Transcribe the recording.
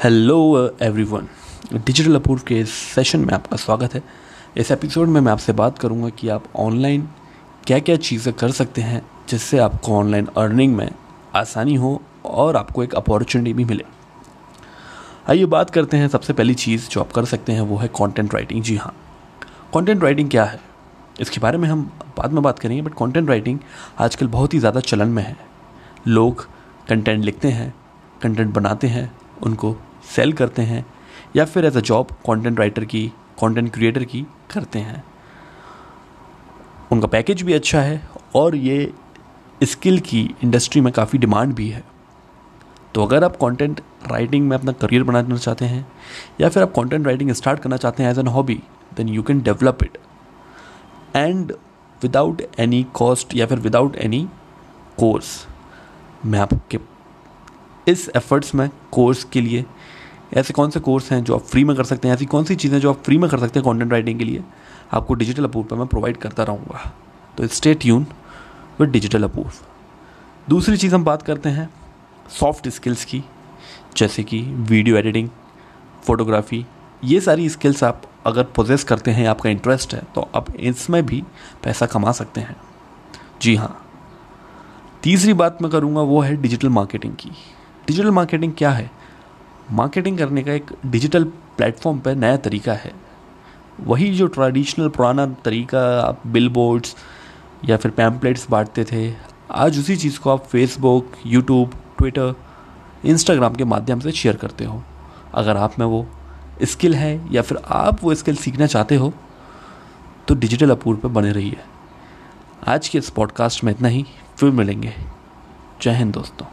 Hello everyone digital अपूर्व के session में आपका स्वागत है। इस एपिसोड में मैं आपसे बात करूँगा कि आप ऑनलाइन क्या क्या चीज़ें कर सकते हैं जिससे आपको ऑनलाइन अर्निंग में आसानी हो और आपको एक अपॉर्चुनिटी भी मिले। आइए बात करते हैं सबसे पहली चीज़ जो आप कर सकते हैं, वो है कंटेंट राइटिंग जी हाँ कंटेंट राइटिंग क्या है? इसके बारे में हम बाद में बात करेंगे बट कंटेंट राइटिंग आजकल बहुत ही ज़्यादा चलन में है। लोग कंटेंट लिखते हैं कंटेंट बनाते हैं उनको सेल करते हैं या फिर as a job content writer की कंटेंट क्रिएटर की करते हैं। उनका पैकेज भी अच्छा है और ये स्किल की इंडस्ट्री में काफ़ी डिमांड भी है। तो अगर आप कंटेंट राइटिंग में अपना करियर बनाना चाहते हैं या फिर आप कंटेंट राइटिंग स्टार्ट करना चाहते हैं as an hobby then you can develop it and without any cost या फिर विदाउट एनी कोर्स मैं आपके इस एफर्ट्स में कोर्स के लिए, ऐसे कौन से कोर्स हैं जो आप फ्री में कर सकते हैं? ऐसी कौन सी चीज़ें जो आप फ्री में कर सकते हैं कंटेंट राइटिंग के लिए? आपको डिजिटल अपूर्व पर मैं प्रोवाइड करता रहूँगा। तो stay tune with digital Apoorv दूसरी चीज़ हम बात करते हैं सॉफ्ट स्किल्स की, जैसे कि वीडियो एडिटिंग फोटोग्राफी ये सारी स्किल्स आप अगर प्रोजेस करते हैं, आपका इंटरेस्ट है तो आप इसमें भी पैसा कमा सकते हैं। जी हाँ। तीसरी बात मैं करूँगा वो है डिजिटल मार्केटिंग की। डिजिटल मार्केटिंग क्या है? मार्केटिंग करने का एक डिजिटल प्लेटफॉर्म पर नया तरीका है। वही जो ट्रेडिशनल पुराना तरीका आप बिल बोर्ड्स या फिर पैम्पलेट्स बांटते थे, आज उसी चीज़ को आप फेसबुक यूट्यूब ट्विटर इंस्टाग्राम के माध्यम से शेयर करते हो। अगर आप में वो स्किल है या फिर आप वो स्किल सीखना चाहते हो तो डिजिटल अपूर्व पर बने रहिए। आज के इस पॉडकास्ट में इतना ही। फिर मिलेंगे। जय हिंद दोस्तों।